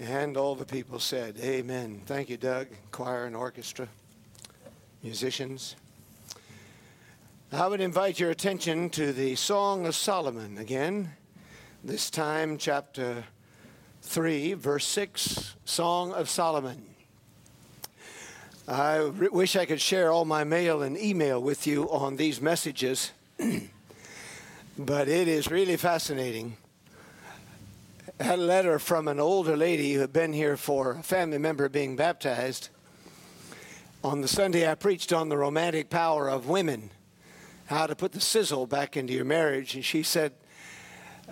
And all the people said, Amen. Thank you, Doug, choir and orchestra, musicians. I would invite your attention to the Song of Solomon again, this time, chapter 3, verse 6, Song of Solomon. I re- wish I could share all my mail and email with you on these messages, but it is really fascinating had a letter from an older lady who had been here for a family member being baptized. On the Sunday, I preached on the romantic power of women, how to put the sizzle back into your marriage. And she said,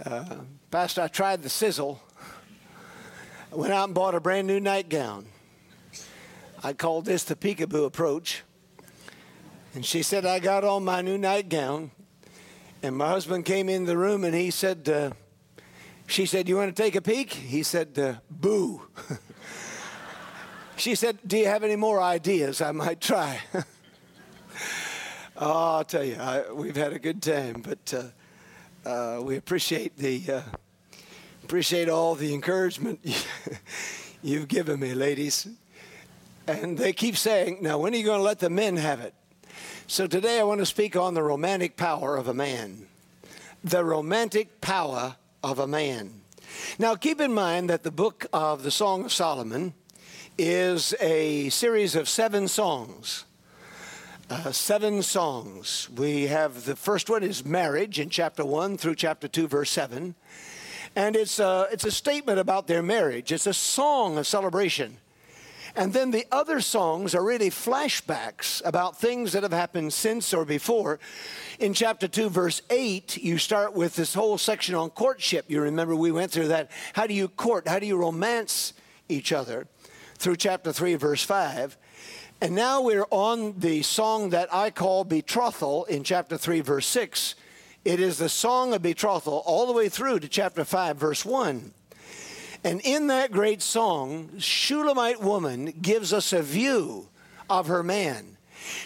uh, Pastor, I tried the sizzle. I went out and bought a brand new nightgown. I called this the peekaboo approach. And she said, I got on my new nightgown. And my husband came in the room and he said, uh, she said, You want to take a peek? He said, uh, Boo. she said, Do you have any more ideas I might try? oh, I'll tell you, I, we've had a good time, but uh, uh, we appreciate the uh, appreciate all the encouragement you've given me, ladies. And they keep saying, Now, when are you going to let the men have it? So today I want to speak on the romantic power of a man. The romantic power of a man. Now, keep in mind that the book of the Song of Solomon is a series of seven songs. Uh, seven songs. We have the first one is marriage in chapter 1 through chapter 2, verse 7. And it's a, it's a statement about their marriage, it's a song of celebration. And then the other songs are really flashbacks about things that have happened since or before. In chapter 2, verse 8, you start with this whole section on courtship. You remember we went through that. How do you court? How do you romance each other? Through chapter 3, verse 5. And now we're on the song that I call betrothal in chapter 3, verse 6. It is the song of betrothal all the way through to chapter 5, verse 1. And in that great song, Shulamite woman gives us a view of her man.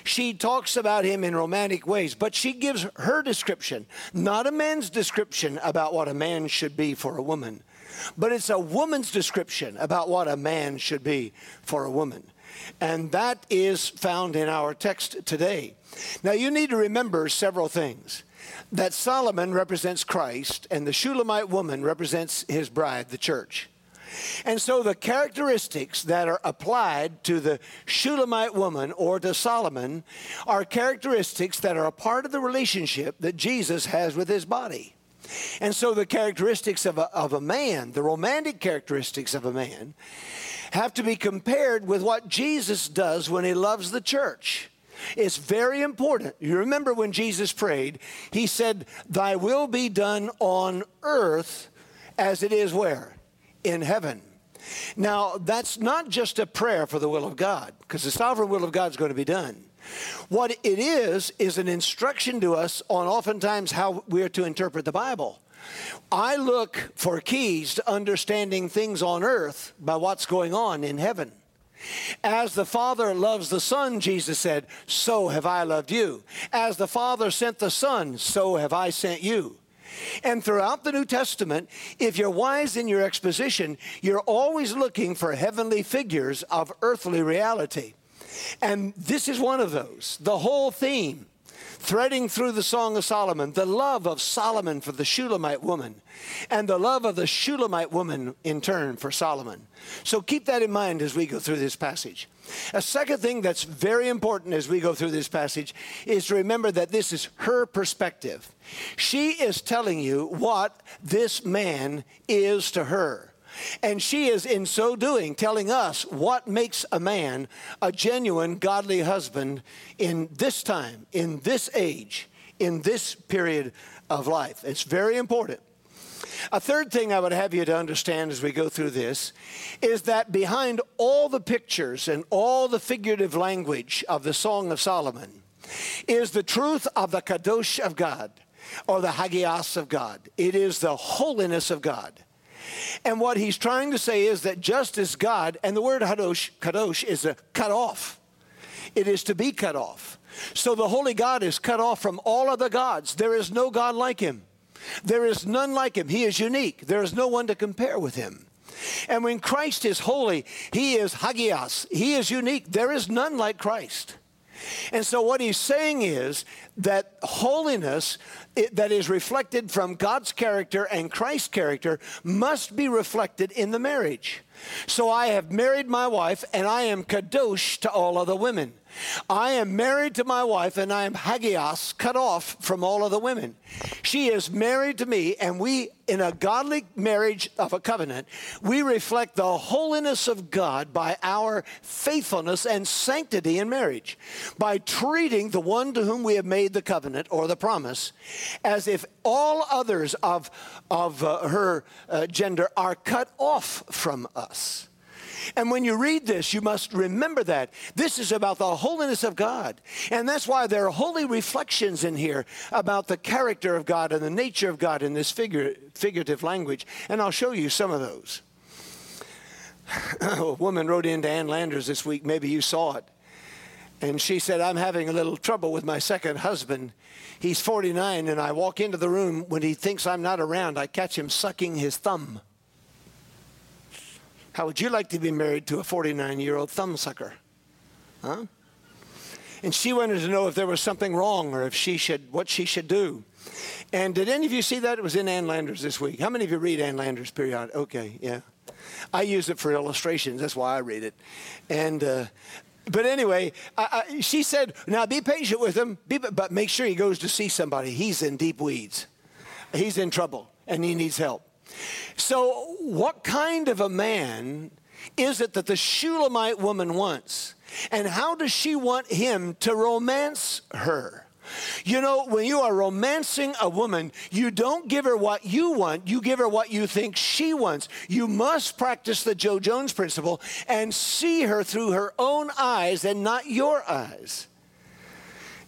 She talks about him in romantic ways, but she gives her description, not a man's description about what a man should be for a woman, but it's a woman's description about what a man should be for a woman. And that is found in our text today. Now, you need to remember several things that Solomon represents Christ and the Shulamite woman represents his bride, the church. And so the characteristics that are applied to the Shulamite woman or to Solomon are characteristics that are a part of the relationship that Jesus has with his body. And so the characteristics of a, of a man, the romantic characteristics of a man, have to be compared with what Jesus does when he loves the church. It's very important. You remember when Jesus prayed, he said, Thy will be done on earth as it is where? In heaven. Now, that's not just a prayer for the will of God, because the sovereign will of God is going to be done. What it is, is an instruction to us on oftentimes how we're to interpret the Bible. I look for keys to understanding things on earth by what's going on in heaven. As the Father loves the Son, Jesus said, so have I loved you. As the Father sent the Son, so have I sent you. And throughout the New Testament, if you're wise in your exposition, you're always looking for heavenly figures of earthly reality. And this is one of those. The whole theme threading through the Song of Solomon, the love of Solomon for the Shulamite woman, and the love of the Shulamite woman in turn for Solomon. So keep that in mind as we go through this passage. A second thing that's very important as we go through this passage is to remember that this is her perspective. She is telling you what this man is to her. And she is, in so doing, telling us what makes a man a genuine godly husband in this time, in this age, in this period of life. It's very important. A third thing I would have you to understand as we go through this is that behind all the pictures and all the figurative language of the Song of Solomon is the truth of the Kadosh of God or the Hagios of God. It is the holiness of God. And what he's trying to say is that just as God, and the word Hadosh, kadosh is a cut off, it is to be cut off. So the holy God is cut off from all other gods. There is no God like him. There is none like him. He is unique. There is no one to compare with him. And when Christ is holy, he is hagios. He is unique. There is none like Christ. And so, what he's saying is that holiness that is reflected from God's character and Christ's character must be reflected in the marriage. So, I have married my wife, and I am kadosh to all other women. I am married to my wife and I am hagios, cut off from all other women. She is married to me, and we, in a godly marriage of a covenant, we reflect the holiness of God by our faithfulness and sanctity in marriage, by treating the one to whom we have made the covenant or the promise as if all others of, of uh, her uh, gender are cut off from us. And when you read this, you must remember that. This is about the holiness of God. And that's why there are holy reflections in here about the character of God and the nature of God in this figure, figurative language. And I'll show you some of those. a woman wrote in to Ann Landers this week. Maybe you saw it. And she said, I'm having a little trouble with my second husband. He's 49, and I walk into the room when he thinks I'm not around. I catch him sucking his thumb. How would you like to be married to a 49 year old thumbsucker? Huh? And she wanted to know if there was something wrong or if she should, what she should do. And did any of you see that? It was in Ann Landers this week. How many of you read Ann Landers period? Okay, yeah. I use it for illustrations. That's why I read it. And, uh, but anyway, I, I, she said, now be patient with him, be, but make sure he goes to see somebody. He's in deep weeds. He's in trouble and he needs help. So, what kind of a man is it that the Shulamite woman wants? And how does she want him to romance her? You know, when you are romancing a woman, you don't give her what you want, you give her what you think she wants. You must practice the Joe Jones principle and see her through her own eyes and not your eyes.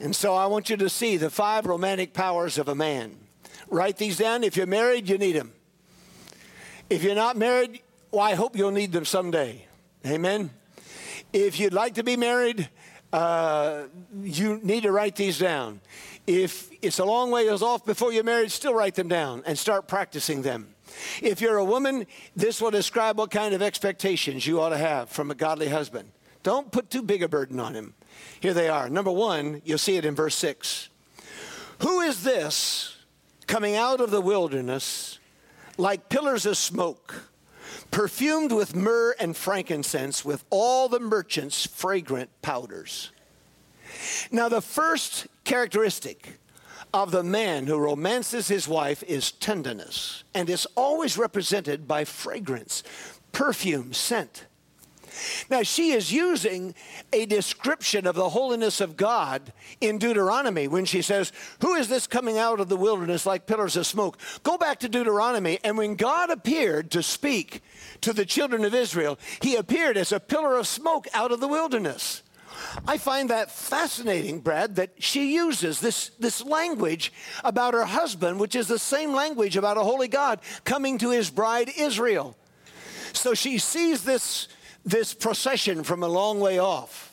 And so I want you to see the five romantic powers of a man. Write these down. If you're married, you need them. If you're not married, well, I hope you'll need them someday. Amen. If you'd like to be married, uh, you need to write these down. If it's a long way off before you're married, still write them down and start practicing them. If you're a woman, this will describe what kind of expectations you ought to have from a godly husband. Don't put too big a burden on him. Here they are. Number one, you'll see it in verse 6. Who is this coming out of the wilderness like pillars of smoke, perfumed with myrrh and frankincense, with all the merchants' fragrant powders. Now, the first characteristic of the man who romances his wife is tenderness, and is always represented by fragrance, perfume, scent. Now, she is using a description of the holiness of God in Deuteronomy when she says, Who is this coming out of the wilderness like pillars of smoke? Go back to Deuteronomy, and when God appeared to speak to the children of Israel, he appeared as a pillar of smoke out of the wilderness. I find that fascinating, Brad, that she uses this, this language about her husband, which is the same language about a holy God coming to his bride Israel. So she sees this this procession from a long way off.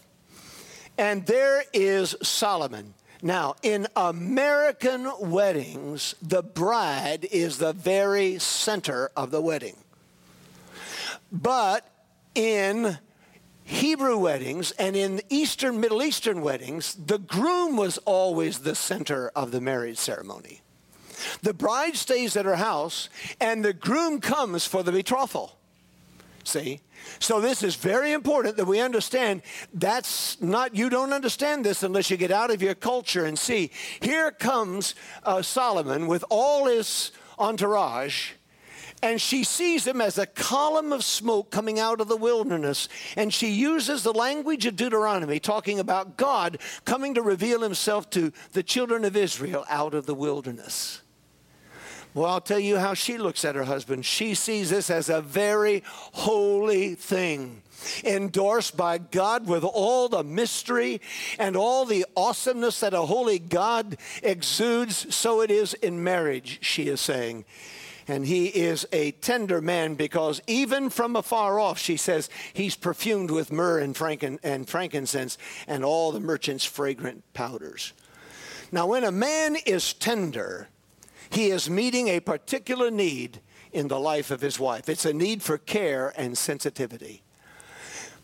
And there is Solomon. Now, in American weddings, the bride is the very center of the wedding. But in Hebrew weddings and in Eastern, Middle Eastern weddings, the groom was always the center of the marriage ceremony. The bride stays at her house, and the groom comes for the betrothal. See? So this is very important that we understand that's not, you don't understand this unless you get out of your culture and see. Here comes uh, Solomon with all his entourage, and she sees him as a column of smoke coming out of the wilderness. And she uses the language of Deuteronomy, talking about God coming to reveal himself to the children of Israel out of the wilderness. Well, I'll tell you how she looks at her husband. She sees this as a very holy thing, endorsed by God with all the mystery and all the awesomeness that a holy God exudes. So it is in marriage, she is saying. And he is a tender man because even from afar off, she says, he's perfumed with myrrh and, franken- and frankincense and all the merchants' fragrant powders. Now, when a man is tender, he is meeting a particular need in the life of his wife. It's a need for care and sensitivity.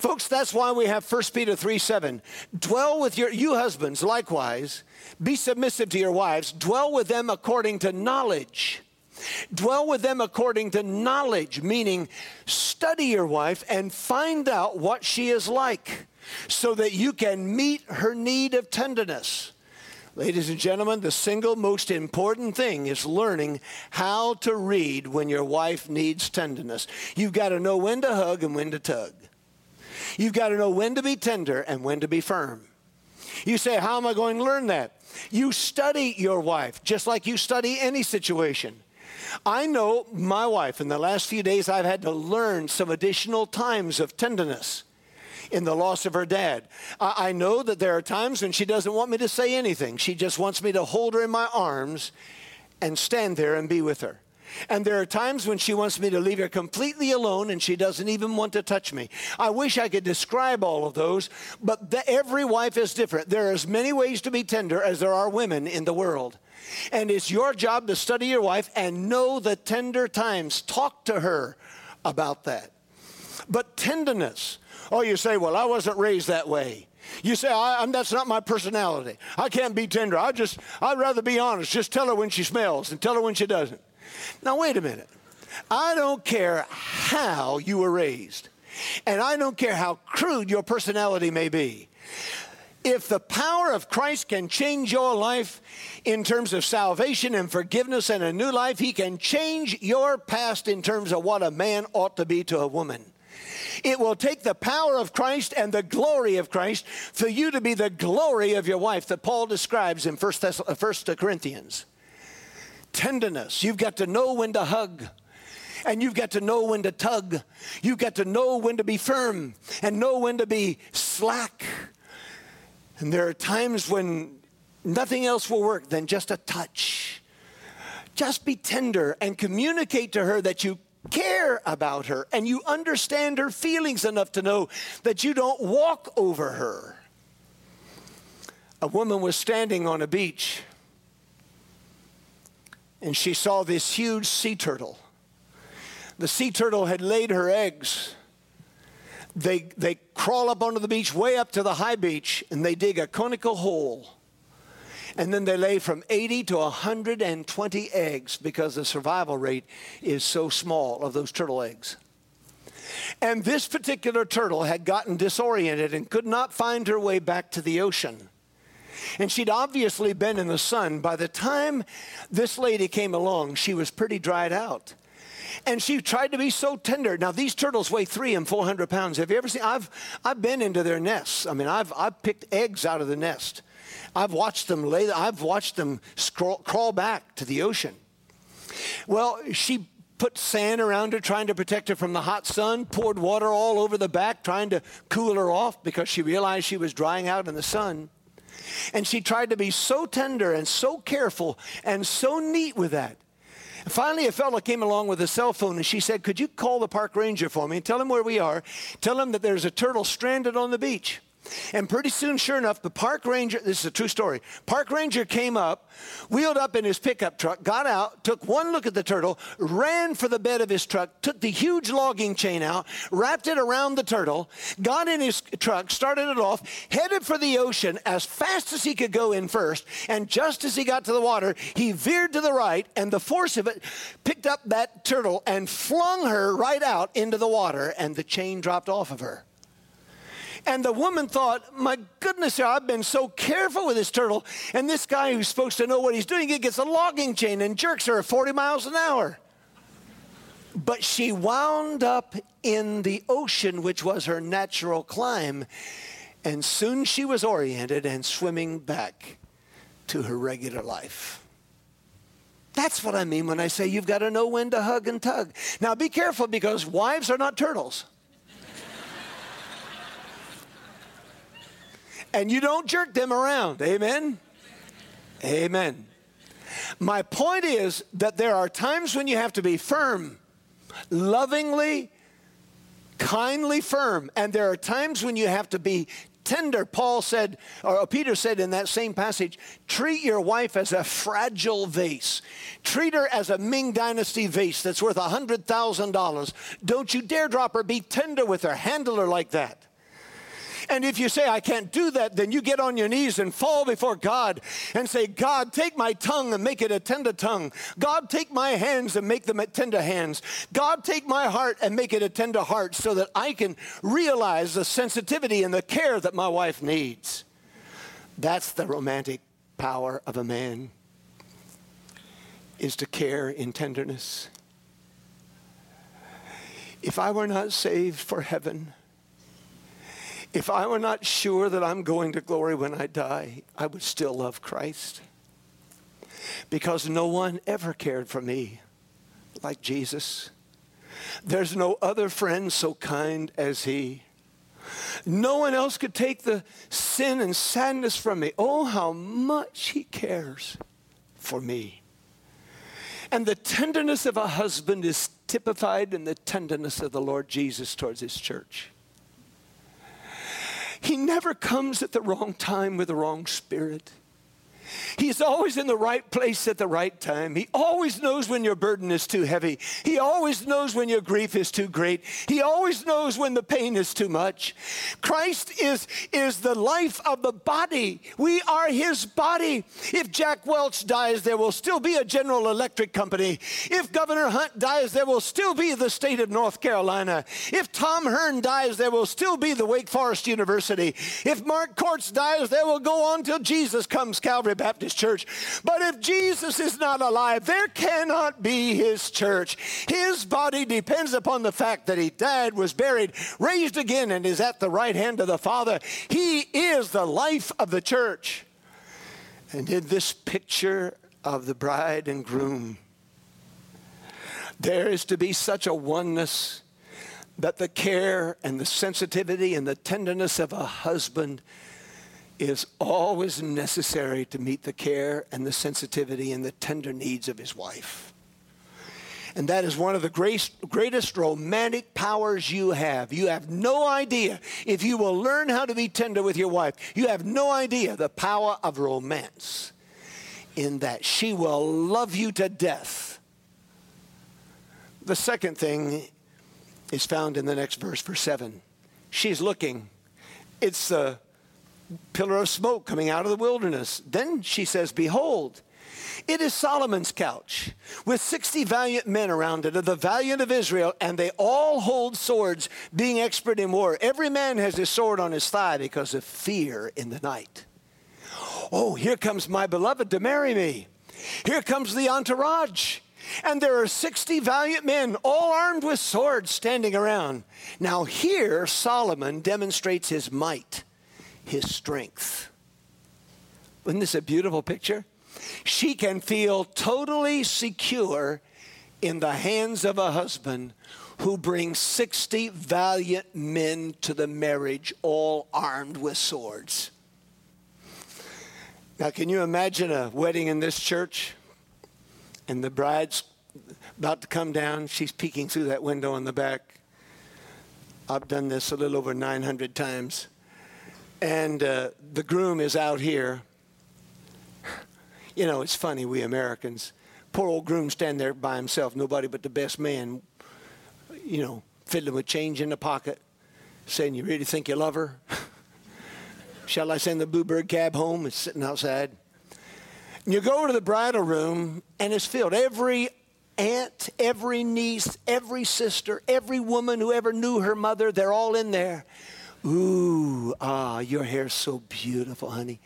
Folks, that's why we have 1 Peter 3 7. Dwell with your, you husbands likewise, be submissive to your wives, dwell with them according to knowledge. Dwell with them according to knowledge, meaning study your wife and find out what she is like so that you can meet her need of tenderness. Ladies and gentlemen, the single most important thing is learning how to read when your wife needs tenderness. You've got to know when to hug and when to tug. You've got to know when to be tender and when to be firm. You say, How am I going to learn that? You study your wife just like you study any situation. I know my wife, in the last few days, I've had to learn some additional times of tenderness in the loss of her dad. I, I know that there are times when she doesn't want me to say anything. She just wants me to hold her in my arms and stand there and be with her. And there are times when she wants me to leave her completely alone and she doesn't even want to touch me. I wish I could describe all of those, but the, every wife is different. There are as many ways to be tender as there are women in the world. And it's your job to study your wife and know the tender times. Talk to her about that. But tenderness, oh, you say, well, I wasn't raised that way. You say, that's not my personality. I can't be tender. I just, I'd rather be honest. Just tell her when she smells and tell her when she doesn't. Now, wait a minute. I don't care how you were raised, and I don't care how crude your personality may be. If the power of Christ can change your life in terms of salvation and forgiveness and a new life, He can change your past in terms of what a man ought to be to a woman. It will take the power of Christ and the glory of Christ for you to be the glory of your wife that Paul describes in 1 uh, Corinthians tenderness. You've got to know when to hug. And you've got to know when to tug. You've got to know when to be firm and know when to be slack. And there are times when nothing else will work than just a touch. Just be tender and communicate to her that you care about her and you understand her feelings enough to know that you don't walk over her. A woman was standing on a beach and she saw this huge sea turtle. The sea turtle had laid her eggs. They, they crawl up onto the beach, way up to the high beach, and they dig a conical hole. And then they lay from 80 to 120 eggs because the survival rate is so small of those turtle eggs. And this particular turtle had gotten disoriented and could not find her way back to the ocean. And she'd obviously been in the sun. By the time this lady came along, she was pretty dried out. And she tried to be so tender. Now these turtles weigh three and four hundred pounds. Have you ever seen? I've I've been into their nests. I mean, I've I've picked eggs out of the nest. I've watched them lay. I've watched them scroll, crawl back to the ocean. Well, she put sand around her, trying to protect her from the hot sun. Poured water all over the back, trying to cool her off because she realized she was drying out in the sun. And she tried to be so tender and so careful and so neat with that. Finally, a fellow came along with a cell phone and she said, Could you call the park ranger for me and tell him where we are? Tell him that there's a turtle stranded on the beach. And pretty soon, sure enough, the park ranger, this is a true story, park ranger came up, wheeled up in his pickup truck, got out, took one look at the turtle, ran for the bed of his truck, took the huge logging chain out, wrapped it around the turtle, got in his truck, started it off, headed for the ocean as fast as he could go in first. And just as he got to the water, he veered to the right, and the force of it picked up that turtle and flung her right out into the water, and the chain dropped off of her. And the woman thought, my goodness, I've been so careful with this turtle. And this guy who's supposed to know what he's doing, he gets a logging chain and jerks her at 40 miles an hour. But she wound up in the ocean, which was her natural clime. And soon she was oriented and swimming back to her regular life. That's what I mean when I say you've got to know when to hug and tug. Now be careful because wives are not turtles. And you don't jerk them around. Amen? Amen. My point is that there are times when you have to be firm, lovingly, kindly firm, and there are times when you have to be tender. Paul said, or Peter said in that same passage, treat your wife as a fragile vase. Treat her as a Ming Dynasty vase that's worth $100,000. Don't you dare drop her. Be tender with her. Handle her like that. And if you say, I can't do that, then you get on your knees and fall before God and say, God, take my tongue and make it a tender tongue. God, take my hands and make them tender hands. God, take my heart and make it a tender heart so that I can realize the sensitivity and the care that my wife needs. That's the romantic power of a man is to care in tenderness. If I were not saved for heaven, if I were not sure that I'm going to glory when I die, I would still love Christ. Because no one ever cared for me like Jesus. There's no other friend so kind as he. No one else could take the sin and sadness from me. Oh, how much he cares for me. And the tenderness of a husband is typified in the tenderness of the Lord Jesus towards his church. He never comes at the wrong time with the wrong spirit. He's always in the right place at the right time. He always knows when your burden is too heavy. He always knows when your grief is too great. He always knows when the pain is too much. Christ is, is the life of the body. We are his body. If Jack Welch dies, there will still be a General Electric Company. If Governor Hunt dies, there will still be the state of North Carolina. If Tom Hearn dies, there will still be the Wake Forest University. If Mark Corts dies, there will go on till Jesus comes, Calvary Baptist Church. But if Jesus is not alive, there cannot be his church. His body depends upon the fact that he died, was buried, raised again, and is at the right hand of the Father. He is the life of the church. And in this picture of the bride and groom, there is to be such a oneness that the care and the sensitivity and the tenderness of a husband is always necessary to meet the care and the sensitivity and the tender needs of his wife. And that is one of the greatest romantic powers you have. You have no idea if you will learn how to be tender with your wife. You have no idea the power of romance in that she will love you to death. The second thing is found in the next verse, verse 7. She's looking. It's the pillar of smoke coming out of the wilderness. Then she says, Behold, it is Solomon's couch with 60 valiant men around it of the valiant of Israel, and they all hold swords, being expert in war. Every man has his sword on his thigh because of fear in the night. Oh, here comes my beloved to marry me. Here comes the entourage. And there are 60 valiant men, all armed with swords, standing around. Now, here Solomon demonstrates his might his strength. Isn't this a beautiful picture? She can feel totally secure in the hands of a husband who brings 60 valiant men to the marriage, all armed with swords. Now, can you imagine a wedding in this church? And the bride's about to come down. She's peeking through that window in the back. I've done this a little over 900 times and uh, the groom is out here. You know, it's funny, we Americans. Poor old groom standing there by himself, nobody but the best man, you know, fiddling with change in the pocket, saying, You really think you love her? Shall I send the Bluebird cab home? It's sitting outside. And you go to the bridal room, and it's filled. Every aunt, every niece, every sister, every woman who ever knew her mother, they're all in there. Ooh, ah, your hair's so beautiful, honey.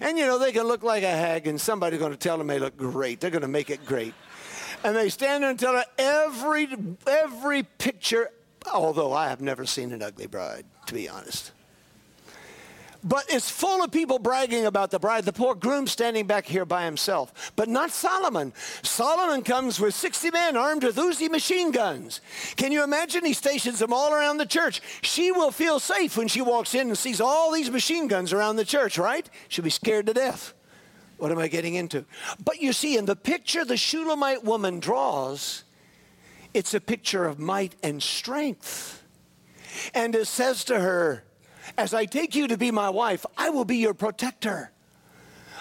And you know, they can look like a hag, and somebody's going to tell them they look great. They're going to make it great. And they stand there and tell her every, every picture, although I have never seen an ugly bride, to be honest. But it's full of people bragging about the bride. The poor groom standing back here by himself. But not Solomon. Solomon comes with 60 men armed with Uzi machine guns. Can you imagine? He stations them all around the church. She will feel safe when she walks in and sees all these machine guns around the church, right? She'll be scared to death. What am I getting into? But you see, in the picture the Shulamite woman draws, it's a picture of might and strength. And it says to her, as I take you to be my wife, I will be your protector.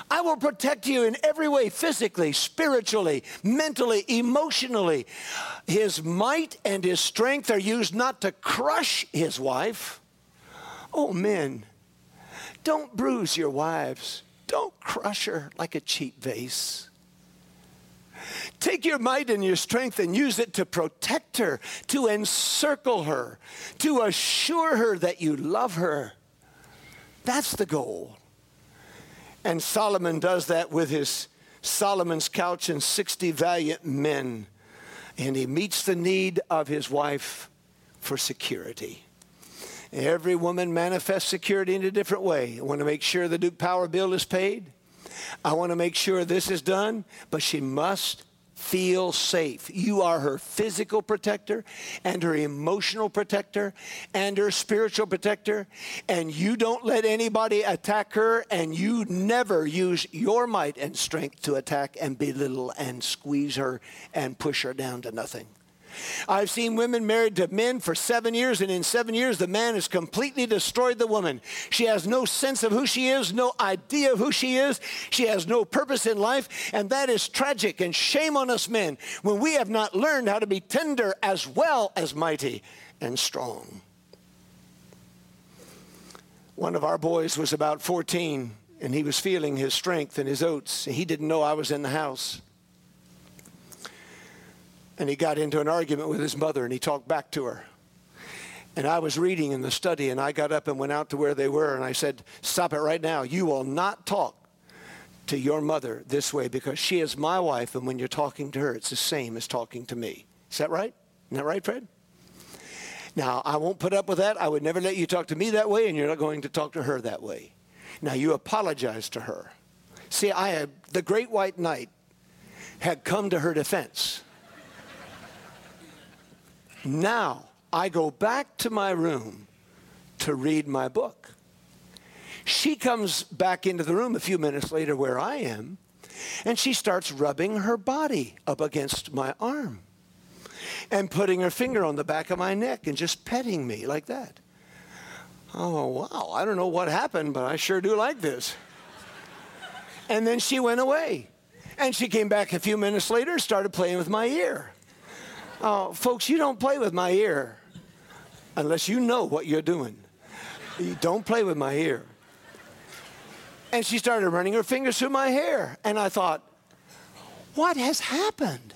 I will protect you in every way physically, spiritually, mentally, emotionally. His might and his strength are used not to crush his wife. Oh, men, don't bruise your wives, don't crush her like a cheap vase. Take your might and your strength and use it to protect her, to encircle her, to assure her that you love her. That's the goal. And Solomon does that with his Solomon's couch and 60 valiant men. And he meets the need of his wife for security. Every woman manifests security in a different way. I want to make sure the Duke Power bill is paid. I want to make sure this is done, but she must feel safe. You are her physical protector and her emotional protector and her spiritual protector. And you don't let anybody attack her, and you never use your might and strength to attack and belittle and squeeze her and push her down to nothing. I've seen women married to men for seven years, and in seven years, the man has completely destroyed the woman. She has no sense of who she is, no idea of who she is. She has no purpose in life, and that is tragic. And shame on us men when we have not learned how to be tender as well as mighty and strong. One of our boys was about 14, and he was feeling his strength and his oats. He didn't know I was in the house and he got into an argument with his mother and he talked back to her. And I was reading in the study and I got up and went out to where they were and I said, Stop it right now. You will not talk to your mother this way because she is my wife and when you're talking to her, it's the same as talking to me. Is that right? Isn't that right, Fred? Now, I won't put up with that. I would never let you talk to me that way and you're not going to talk to her that way. Now, you apologize to her. See, I had, the great white knight had come to her defense. Now I go back to my room to read my book. She comes back into the room a few minutes later where I am, and she starts rubbing her body up against my arm and putting her finger on the back of my neck and just petting me like that. Oh, wow, I don't know what happened, but I sure do like this. And then she went away. And she came back a few minutes later and started playing with my ear. Uh, folks, you don't play with my ear unless you know what you're doing. You don't play with my ear. And she started running her fingers through my hair. And I thought, what has happened?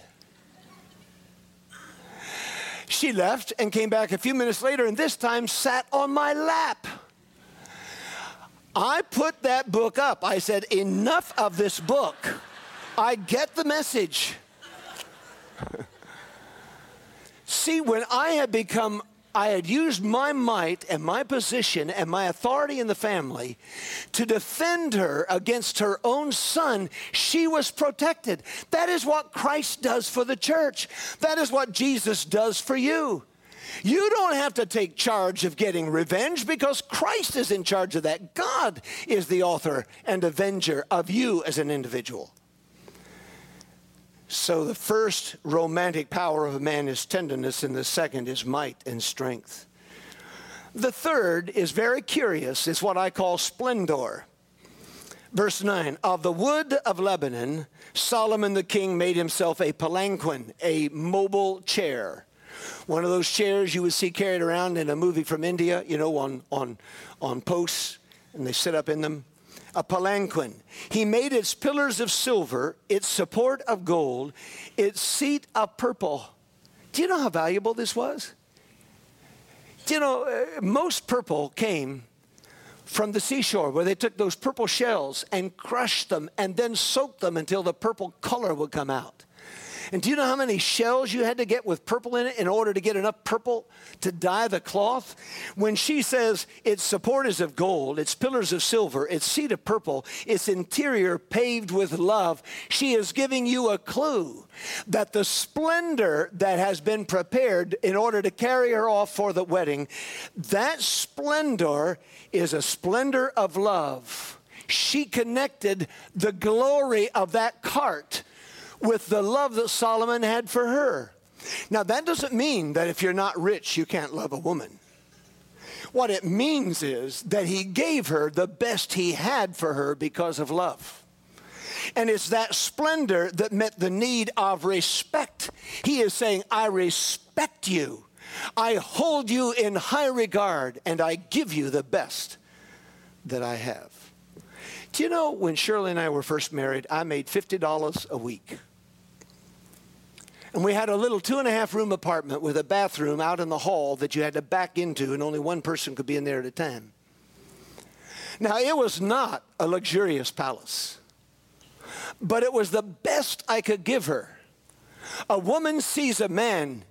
She left and came back a few minutes later and this time sat on my lap. I put that book up. I said, enough of this book. I get the message. See, when I had become, I had used my might and my position and my authority in the family to defend her against her own son, she was protected. That is what Christ does for the church. That is what Jesus does for you. You don't have to take charge of getting revenge because Christ is in charge of that. God is the author and avenger of you as an individual. So the first romantic power of a man is tenderness, and the second is might and strength. The third is very curious, it's what I call splendor. Verse 9 Of the wood of Lebanon, Solomon the king made himself a palanquin, a mobile chair. One of those chairs you would see carried around in a movie from India, you know, on, on, on posts, and they sit up in them a palanquin. He made its pillars of silver, its support of gold, its seat of purple. Do you know how valuable this was? Do you know, uh, most purple came from the seashore where they took those purple shells and crushed them and then soaked them until the purple color would come out. And do you know how many shells you had to get with purple in it in order to get enough purple to dye the cloth? When she says its support is of gold, its pillars of silver, its seat of purple, its interior paved with love, she is giving you a clue that the splendor that has been prepared in order to carry her off for the wedding, that splendor is a splendor of love. She connected the glory of that cart with the love that Solomon had for her. Now, that doesn't mean that if you're not rich, you can't love a woman. What it means is that he gave her the best he had for her because of love. And it's that splendor that met the need of respect. He is saying, I respect you. I hold you in high regard, and I give you the best that I have. Do you know when Shirley and I were first married, I made $50 a week? And we had a little two and a half room apartment with a bathroom out in the hall that you had to back into, and only one person could be in there at a time. Now, it was not a luxurious palace, but it was the best I could give her. A woman sees a man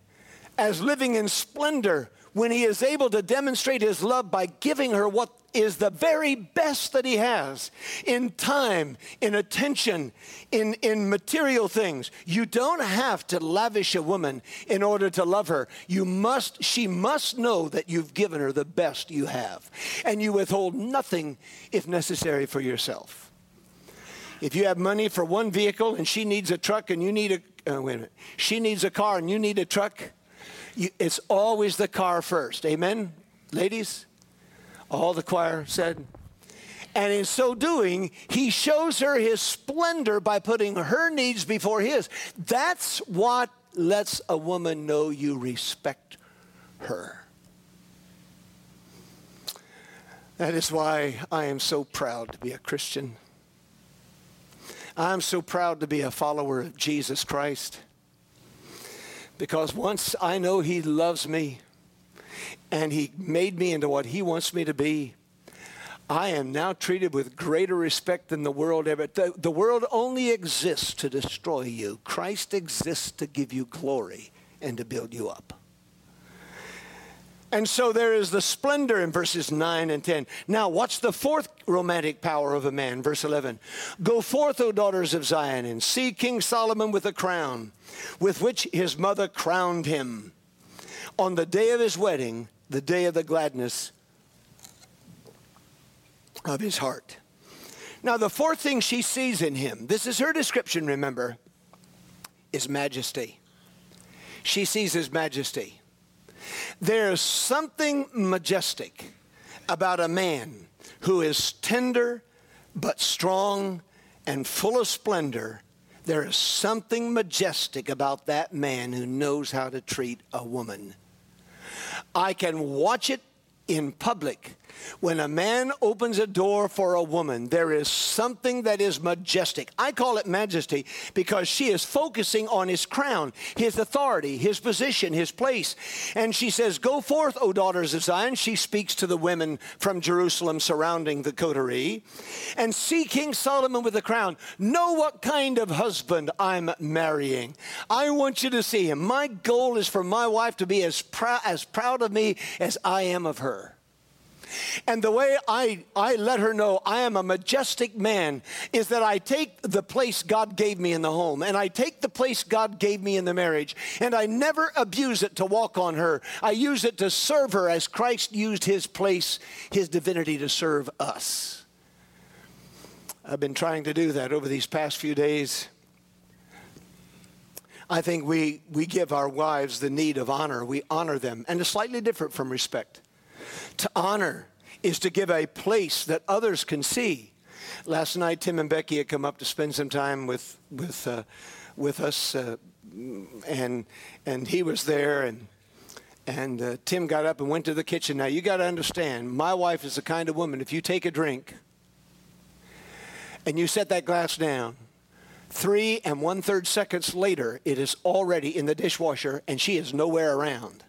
as living in splendor when he is able to demonstrate his love by giving her what is the very best that he has in time, in attention, in, in material things. You don't have to lavish a woman in order to love her. You must, she must know that you've given her the best you have. And you withhold nothing if necessary for yourself. If you have money for one vehicle and she needs a truck and you need a, uh, wait a minute, she needs a car and you need a truck, you, it's always the car first. Amen, ladies? All the choir said. And in so doing, he shows her his splendor by putting her needs before his. That's what lets a woman know you respect her. That is why I am so proud to be a Christian. I'm so proud to be a follower of Jesus Christ. Because once I know he loves me, and He made me into what He wants me to be. I am now treated with greater respect than the world ever. The, the world only exists to destroy you. Christ exists to give you glory and to build you up. And so there is the splendor in verses 9 and 10. Now, what's the fourth romantic power of a man? Verse 11 Go forth, O daughters of Zion, and see King Solomon with a crown, with which his mother crowned him on the day of his wedding, the day of the gladness of his heart. Now, the fourth thing she sees in him, this is her description, remember, is majesty. She sees his majesty. There's something majestic about a man who is tender but strong and full of splendor there is something majestic about that man who knows how to treat a woman. I can watch it in public. When a man opens a door for a woman, there is something that is majestic. I call it majesty because she is focusing on his crown, his authority, his position, his place. And she says, Go forth, O daughters of Zion. She speaks to the women from Jerusalem surrounding the coterie. And see King Solomon with the crown. Know what kind of husband I'm marrying. I want you to see him. My goal is for my wife to be as, prou- as proud of me as I am of her. And the way I, I let her know I am a majestic man is that I take the place God gave me in the home and I take the place God gave me in the marriage and I never abuse it to walk on her. I use it to serve her as Christ used his place, his divinity to serve us. I've been trying to do that over these past few days. I think we, we give our wives the need of honor. We honor them, and it's slightly different from respect. To honor is to give a place that others can see. Last night, Tim and Becky had come up to spend some time with with uh, with us, uh, and and he was there, and and uh, Tim got up and went to the kitchen. Now you got to understand, my wife is the kind of woman. If you take a drink and you set that glass down, three and one third seconds later, it is already in the dishwasher, and she is nowhere around.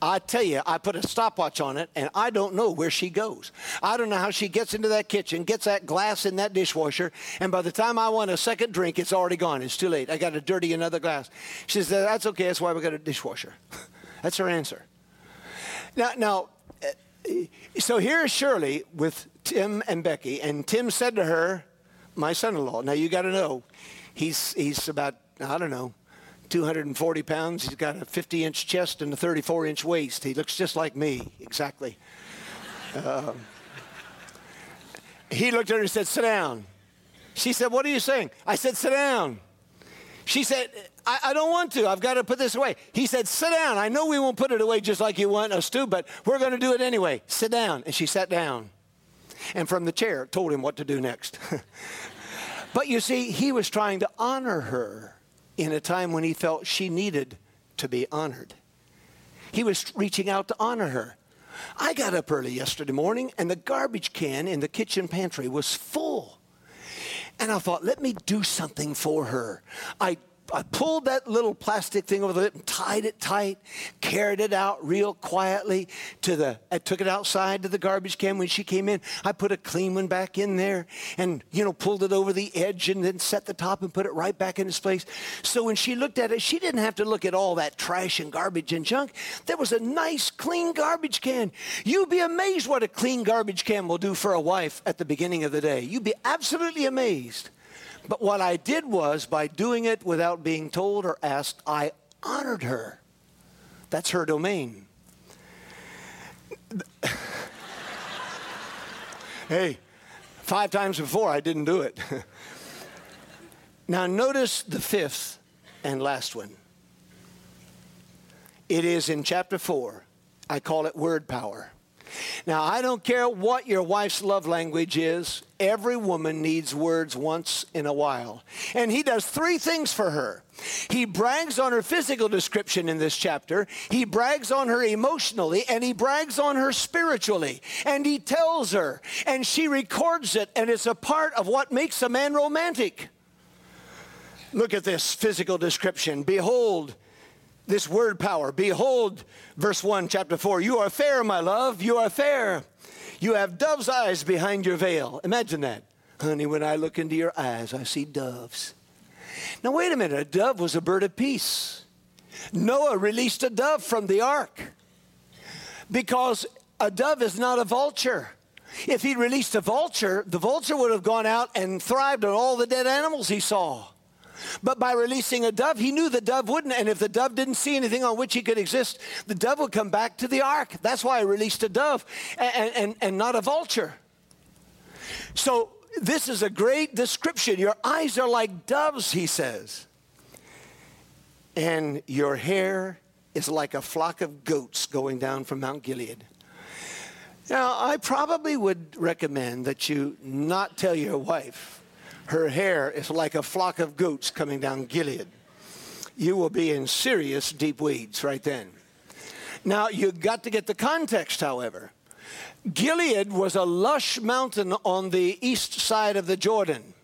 I tell you, I put a stopwatch on it, and I don't know where she goes. I don't know how she gets into that kitchen, gets that glass in that dishwasher, and by the time I want a second drink, it's already gone. It's too late. I got to dirty another glass. She says, That's okay. That's why we got a dishwasher. That's her answer. Now, now, eh, so here is Shirley with Tim and Becky, and Tim said to her, My son in law, now you got to know, he's, he's about, I don't know, 240 pounds. He's got a 50 inch chest and a 34 inch waist. He looks just like me, exactly. Uh, he looked at her and said, Sit down. She said, What are you saying? I said, Sit down. She said, I, I, don't want to. I've got to put this away. He said, Sit down. I know we won't put it away just like you want us to, but we're going to do it anyway. Sit down. And she sat down. And from the chair, told him what to do next. but you see, he was trying to honor her in a time when he felt she needed to be honored. He was reaching out to honor her. I got up early yesterday morning and the garbage can in the kitchen pantry was full. And I thought, let me do something for her. I I pulled that little plastic thing over the lip and tied it tight, carried it out real quietly to the, I took it outside to the garbage can when she came in. I put a clean one back in there and, you know, pulled it over the edge and then set the top and put it right back in its place. So when she looked at it, she didn't have to look at all that trash and garbage and junk. There was a nice, clean garbage can. You'd be amazed what a clean garbage can will do for a wife at the beginning of the day. You'd be absolutely amazed. But what I did was, by doing it without being told or asked, I honored her. That's her domain. hey, five times before I didn't do it. now, notice the fifth and last one. It is in chapter 4. I call it word power. Now, I don't care what your wife's love language is, every woman needs words once in a while. And he does three things for her. He brags on her physical description in this chapter, he brags on her emotionally, and he brags on her spiritually. And he tells her, and she records it, and it's a part of what makes a man romantic. Look at this physical description. Behold, this word power. Behold, verse 1, chapter 4, you are fair, my love, you are fair. You have dove's eyes behind your veil. Imagine that. Honey, when I look into your eyes, I see doves. Now, wait a minute. A dove was a bird of peace. Noah released a dove from the ark because a dove is not a vulture. If he'd released a vulture, the vulture would have gone out and thrived on all the dead animals he saw. But by releasing a dove, he knew the dove wouldn't. And if the dove didn't see anything on which he could exist, the dove would come back to the ark. That's why I released a dove and, and, and not a vulture. So this is a great description. Your eyes are like doves, he says. And your hair is like a flock of goats going down from Mount Gilead. Now, I probably would recommend that you not tell your wife her hair is like a flock of goats coming down Gilead. You will be in serious deep weeds right then. Now, you've got to get the context, however. Gilead was a lush mountain on the east side of the Jordan,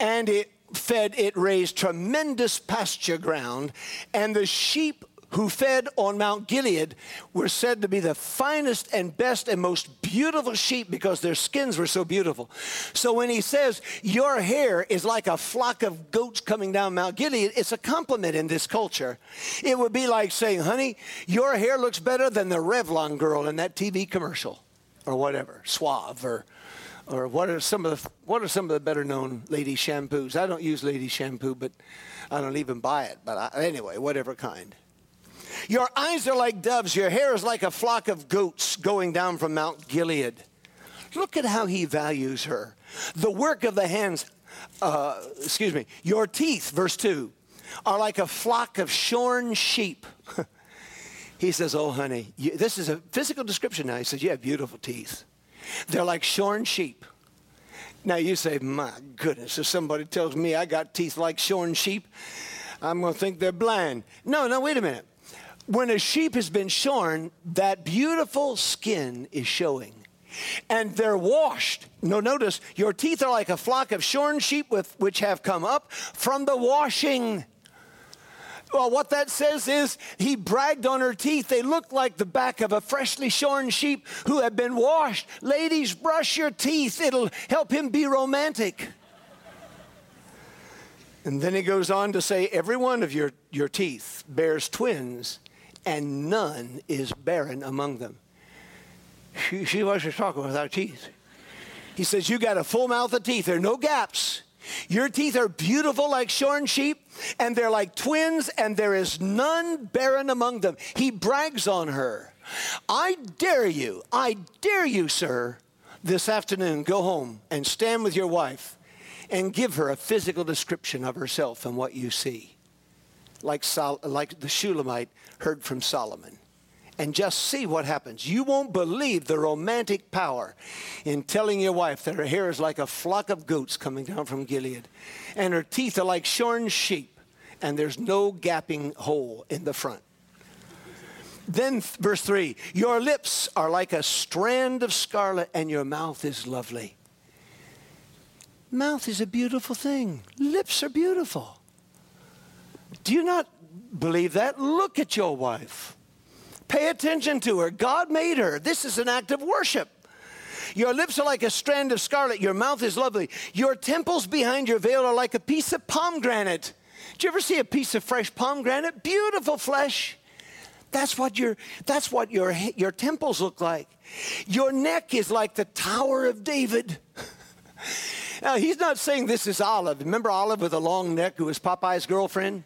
and it fed, it raised tremendous pasture ground, and the sheep who fed on Mount Gilead were said to be the finest and best and most beautiful sheep because their skins were so beautiful. So when he says, Your hair is like a flock of goats coming down Mount Gilead, it's a compliment in this culture. It would be like saying, Honey, your hair looks better than the Revlon girl in that TV commercial or whatever, Suave or or what are some of the what are some of the better known lady shampoos? I don't use lady shampoo, but I don't even buy it. But I, anyway, whatever kind. Your eyes are like doves, your hair is like a flock of goats going down from Mount Gilead. Look at how he values her. The work of the hands, uh, excuse me, your teeth, verse 2, are like a flock of shorn sheep. he says, Oh, honey, you, this is a physical description now. He says, You have beautiful teeth. They're like shorn sheep. Now you say, My goodness, if somebody tells me I got teeth like shorn sheep, I'm going to think they're blind. No, no, wait a minute when a sheep has been shorn, that beautiful skin is showing. And they're washed. No, notice your teeth are like a flock of shorn sheep with, which have come up from the washing. Well, what that says is he bragged on her teeth. They looked like the back of a freshly shorn sheep who have been washed. Ladies, brush your teeth, it'll help him be romantic. And then he goes on to say, Every one of your, your teeth bears twins and none is barren among them. She, she was just talking without teeth. He says, You got a full mouth of teeth, there are no gaps. Your teeth are beautiful like shorn sheep, and they're like twins, and there is none barren among them. He brags on her. I dare you, I dare you, sir, this afternoon, go home and stand with your wife and give her a physical description of herself and what you see, like, Sol- like the Shulamite heard from Solomon. And just see what happens. You won't believe the romantic power in telling your wife that her hair is like a flock of goats coming down from Gilead, and her teeth are like shorn sheep, and there's no gapping hole in the front. Then, verse 3 Your lips are like a strand of scarlet, and your mouth is lovely. Mouth is a beautiful thing, lips are beautiful. Do you not believe that? Look at your wife. Pay attention to her. God made her. This is an act of worship. Your lips are like a strand of scarlet. Your mouth is lovely. Your temples behind your veil are like a piece of pomegranate. Did you ever see a piece of fresh pomegranate? Beautiful flesh. That's what your that's what your your temples look like. Your neck is like the Tower of David. now he's not saying this is Olive. Remember Olive with a long neck who was Popeye's girlfriend?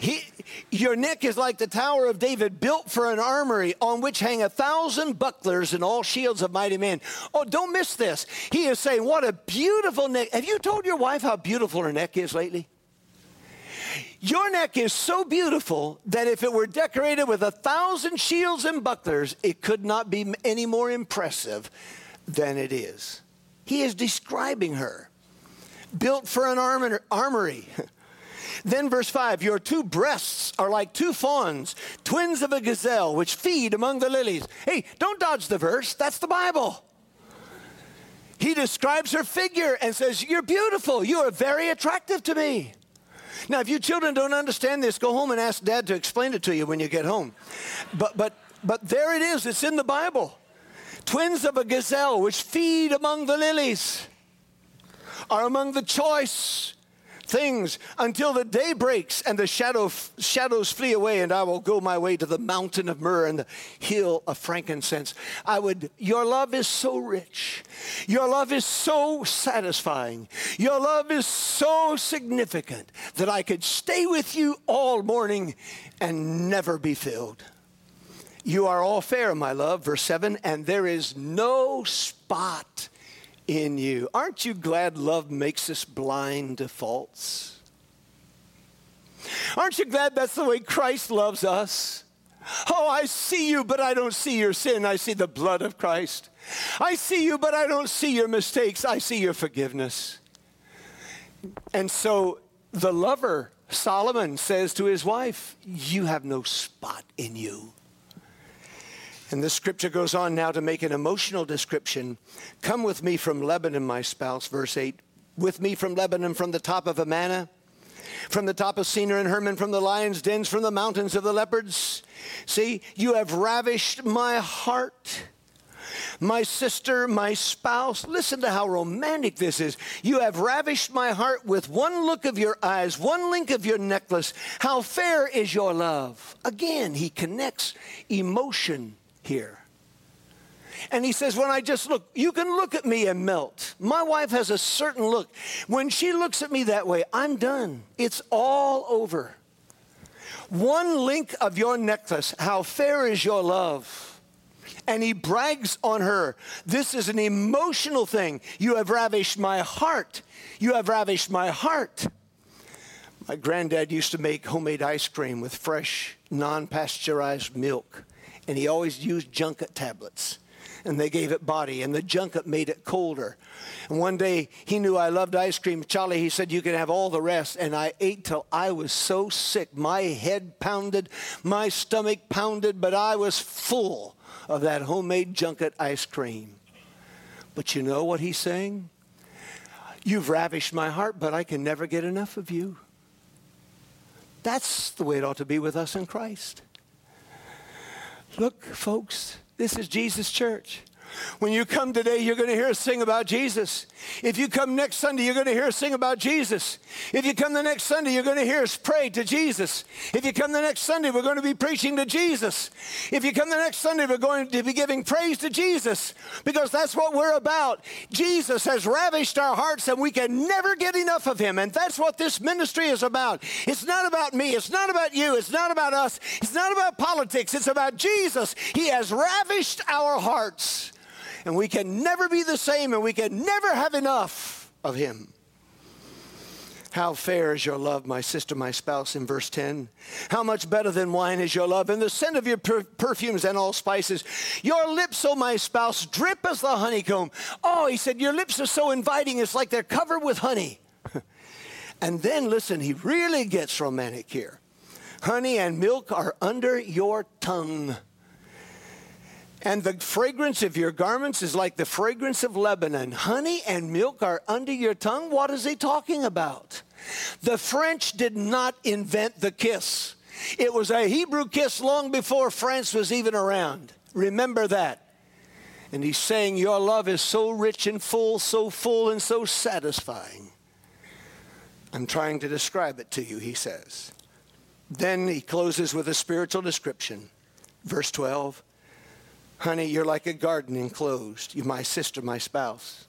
He, your neck is like the Tower of David, built for an armory on which hang a thousand bucklers and all shields of mighty men. Oh, don't miss this. He is saying, What a beautiful neck. Have you told your wife how beautiful her neck is lately? Your neck is so beautiful that if it were decorated with a thousand shields and bucklers, it could not be any more impressive than it is. He is describing her, built for an armory. Then, verse 5 Your two breasts are like two fawns, twins of a gazelle, which feed among the lilies. Hey, don't dodge the verse, that's the Bible. He describes her figure and says, You're beautiful, you are very attractive to me. Now, if you children don't understand this, go home and ask dad to explain it to you when you get home. But, but, but there it is, it's in the Bible. Twins of a gazelle, which feed among the lilies, are among the choice things until the day breaks and the shadow, shadows flee away, and I will go my way to the mountain of myrrh and the hill of frankincense. I would, your love is so rich. Your love is so satisfying. Your love is so significant that I could stay with you all morning and never be filled. You are all fair, my love, verse 7, and there is no spot in you. Aren't you glad love makes us blind to faults? Aren't you glad that's the way Christ loves us? Oh, I see you, but I don't see your sin. I see the blood of Christ. I see you, but I don't see your mistakes. I see your forgiveness. And so the lover, Solomon, says to his wife, You have no spot in you. And the scripture goes on now to make an emotional description. Come with me from Lebanon, my spouse, verse 8. With me from Lebanon, from the top of Amana, from the top of Senir and Hermon, from the lion's dens, from the mountains of the leopards. See, you have ravished my heart. My sister, my spouse, listen to how romantic this is. You have ravished my heart with one look of your eyes, one link of your necklace. How fair is your love. Again, he connects emotion here. And he says, When I just look, you can look at me and melt. My wife has a certain look. When she looks at me that way, I'm done. It's all over. One link of your necklace, how fair is your love. And he brags on her. This is an emotional thing. You have ravished my heart. You have ravished my heart. My granddad used to make homemade ice cream with fresh, non pasteurized milk and he always used junket tablets. And they gave it body, and the junket made it colder. And one day he knew I loved ice cream. Charlie, he said, You can have all the rest. And I ate till I was so sick. My head pounded, my stomach pounded, but I was full of that homemade junket ice cream. But you know what he's saying? You've ravished my heart, but I can never get enough of you. That's the way it ought to be with us in Christ. Look, folks, this is Jesus' church. When you come today, you're going to hear us sing about Jesus. If you come next Sunday, you're going to hear us sing about Jesus. If you come the next Sunday, you're going to hear us pray to Jesus. If you come the next Sunday, we're going to be preaching to Jesus. If you come the next Sunday, we're going to be giving praise to Jesus because that's what we're about. Jesus has ravished our hearts and we can never get enough of him. And that's what this ministry is about. It's not about me. It's not about you. It's not about us. It's not about politics. It's about Jesus. He has ravished our hearts and we can never be the same and we can never have enough of him. How fair is your love, my sister, my spouse, in verse 10. How much better than wine is your love, and the scent of your per- perfumes and all spices. Your lips, O my spouse, drip as the honeycomb. Oh, he said, Your lips are so inviting, it's like they're covered with honey. and then, listen, he really gets romantic here. Honey and milk are under your tongue. And the fragrance of your garments is like the fragrance of Lebanon. Honey and milk are under your tongue. What is he talking about? The French did not invent the kiss. It was a Hebrew kiss long before France was even around. Remember that. And he's saying, Your love is so rich and full, so full and so satisfying. I'm trying to describe it to you, he says. Then he closes with a spiritual description. Verse 12 Honey, you're like a garden enclosed. You're my sister, my spouse.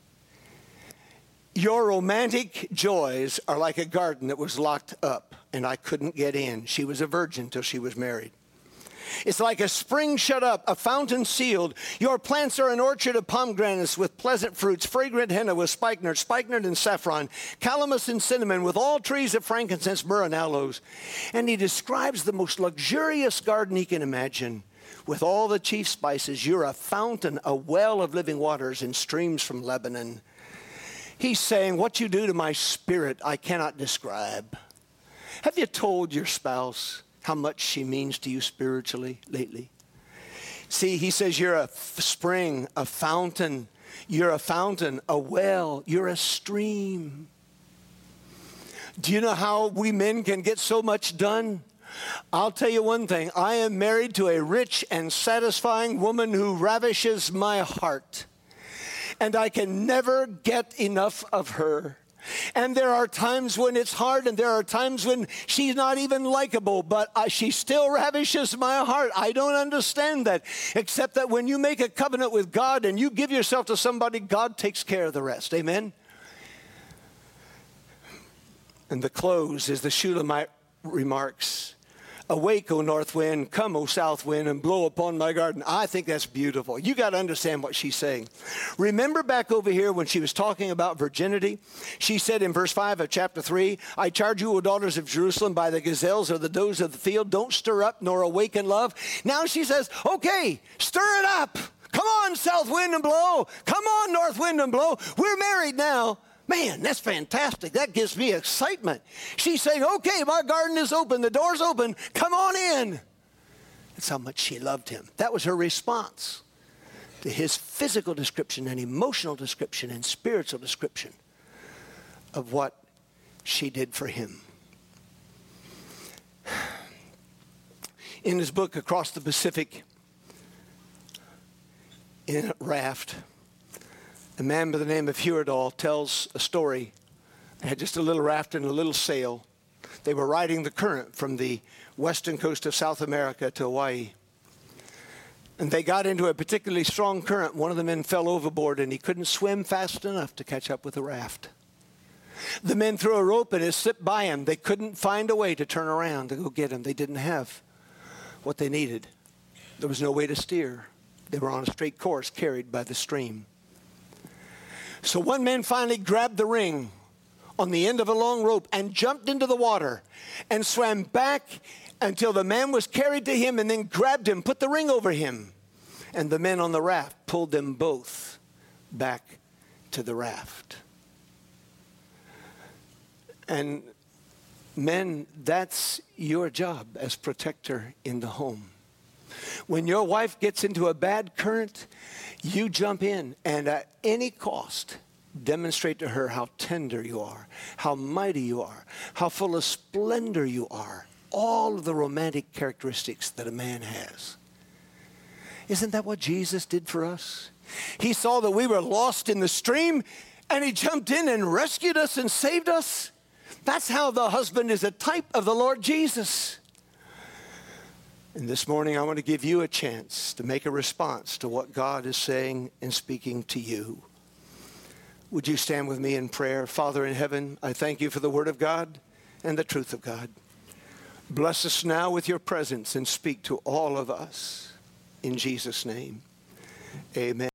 Your romantic joys are like a garden that was locked up and I couldn't get in. She was a virgin till she was married. It's like a spring shut up, a fountain sealed. Your plants are an orchard of pomegranates with pleasant fruits, fragrant henna with spikenard, spikenard and saffron, calamus and cinnamon, with all trees of frankincense, myrrh, and aloes. And he describes the most luxurious garden he can imagine with all the chief spices. You're a fountain, a well of living waters and streams from Lebanon. He's saying, What you do to my spirit, I cannot describe. Have you told your spouse how much she means to you spiritually lately? See, he says, You're a f- spring, a fountain. You're a fountain, a well. You're a stream. Do you know how we men can get so much done? I'll tell you one thing I am married to a rich and satisfying woman who ravishes my heart, and I can never get enough of her. And there are times when it's hard, and there are times when she's not even likable, but I, she still ravishes my heart. I don't understand that, except that when you make a covenant with God and you give yourself to somebody, God takes care of the rest. Amen? And the close is the Shulamite remarks Awake, O north wind, come, O south wind, and blow upon my garden. I think that's beautiful. You got to understand what she's saying. Remember back over here when she was talking about virginity? She said in verse 5 of chapter 3 I charge you, O daughters of Jerusalem, by the gazelles or the does of the field, don't stir up nor awaken love. Now she says, Okay, stir it up. Come on, south wind and blow. Come on, north wind and blow. We're married now. Man, that's fantastic. That gives me excitement. She's saying, okay, my garden is open, the door's open, come on in. That's how much she loved him. That was her response to his physical description and emotional description and spiritual description of what she did for him. In his book, Across the Pacific, in a raft, a man by the name of Heyerdahl tells a story. They had just a little raft and a little sail. They were riding the current from the western coast of South America to Hawaii. And they got into a particularly strong current. One of the men fell overboard and he couldn't swim fast enough to catch up with the raft. The men threw a rope and it slipped by him. They couldn't find a way to turn around to go get him. They didn't have what they needed. There was no way to steer. They were on a straight course carried by the stream. So one man finally grabbed the ring on the end of a long rope and jumped into the water and swam back until the man was carried to him and then grabbed him, put the ring over him. And the men on the raft pulled them both back to the raft. And men, that's your job as protector in the home. When your wife gets into a bad current, you jump in and at any cost, demonstrate to her how tender you are, how mighty you are, how full of splendor you are, all of the romantic characteristics that a man has. Isn't that what Jesus did for us? He saw that we were lost in the stream and he jumped in and rescued us and saved us. That's how the husband is a type of the Lord Jesus. And this morning, I want to give you a chance to make a response to what God is saying and speaking to you. Would you stand with me in prayer? Father in heaven, I thank you for the word of God and the truth of God. Bless us now with your presence and speak to all of us. In Jesus' name, amen.